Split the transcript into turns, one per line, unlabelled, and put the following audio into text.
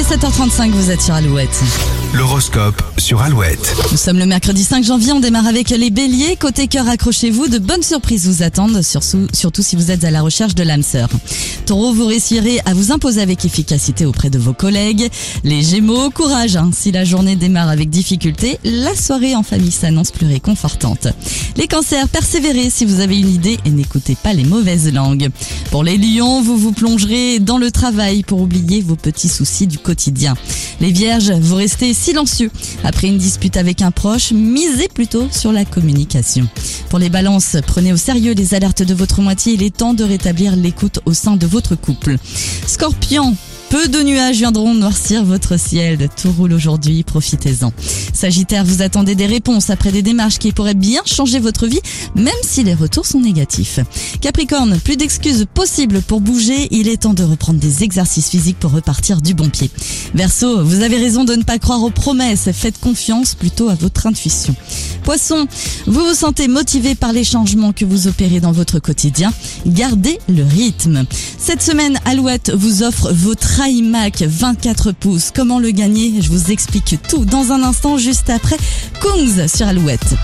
est 7h35, vous êtes sur Alouette.
L'horoscope sur Alouette.
Nous sommes le mercredi 5 janvier, on démarre avec les béliers. Côté cœur, accrochez-vous, de bonnes surprises vous attendent, surtout, si vous êtes à la recherche de l'âme sœur. Taureau, vous réussirez à vous imposer avec efficacité auprès de vos collègues. Les gémeaux, courage, hein. si la journée démarre avec difficulté, la soirée en famille s'annonce plus réconfortante. Les cancers, persévérez si vous avez une idée et n'écoutez pas les mauvaises langues. Pour les lions, vous vous plongerez dans le travail pour oublier vos petits soucis du Les vierges, vous restez silencieux. Après une dispute avec un proche, misez plutôt sur la communication. Pour les balances, prenez au sérieux les alertes de votre moitié. Il est temps de rétablir l'écoute au sein de votre couple. Scorpion, peu de nuages viendront noircir votre ciel. Tout roule aujourd'hui, profitez-en. Sagittaire, vous attendez des réponses après des démarches qui pourraient bien changer votre vie, même si les retours sont négatifs. Capricorne, plus d'excuses possibles pour bouger. Il est temps de reprendre des exercices physiques pour repartir du bon pied. Verseau, vous avez raison de ne pas croire aux promesses. Faites confiance plutôt à votre intuition. Poisson, vous vous sentez motivé par les changements que vous opérez dans votre quotidien. Gardez le rythme. Cette semaine, Alouette vous offre votre iMac 24 pouces. Comment le gagner? Je vous explique tout dans un instant juste après Kungs sur Alouette.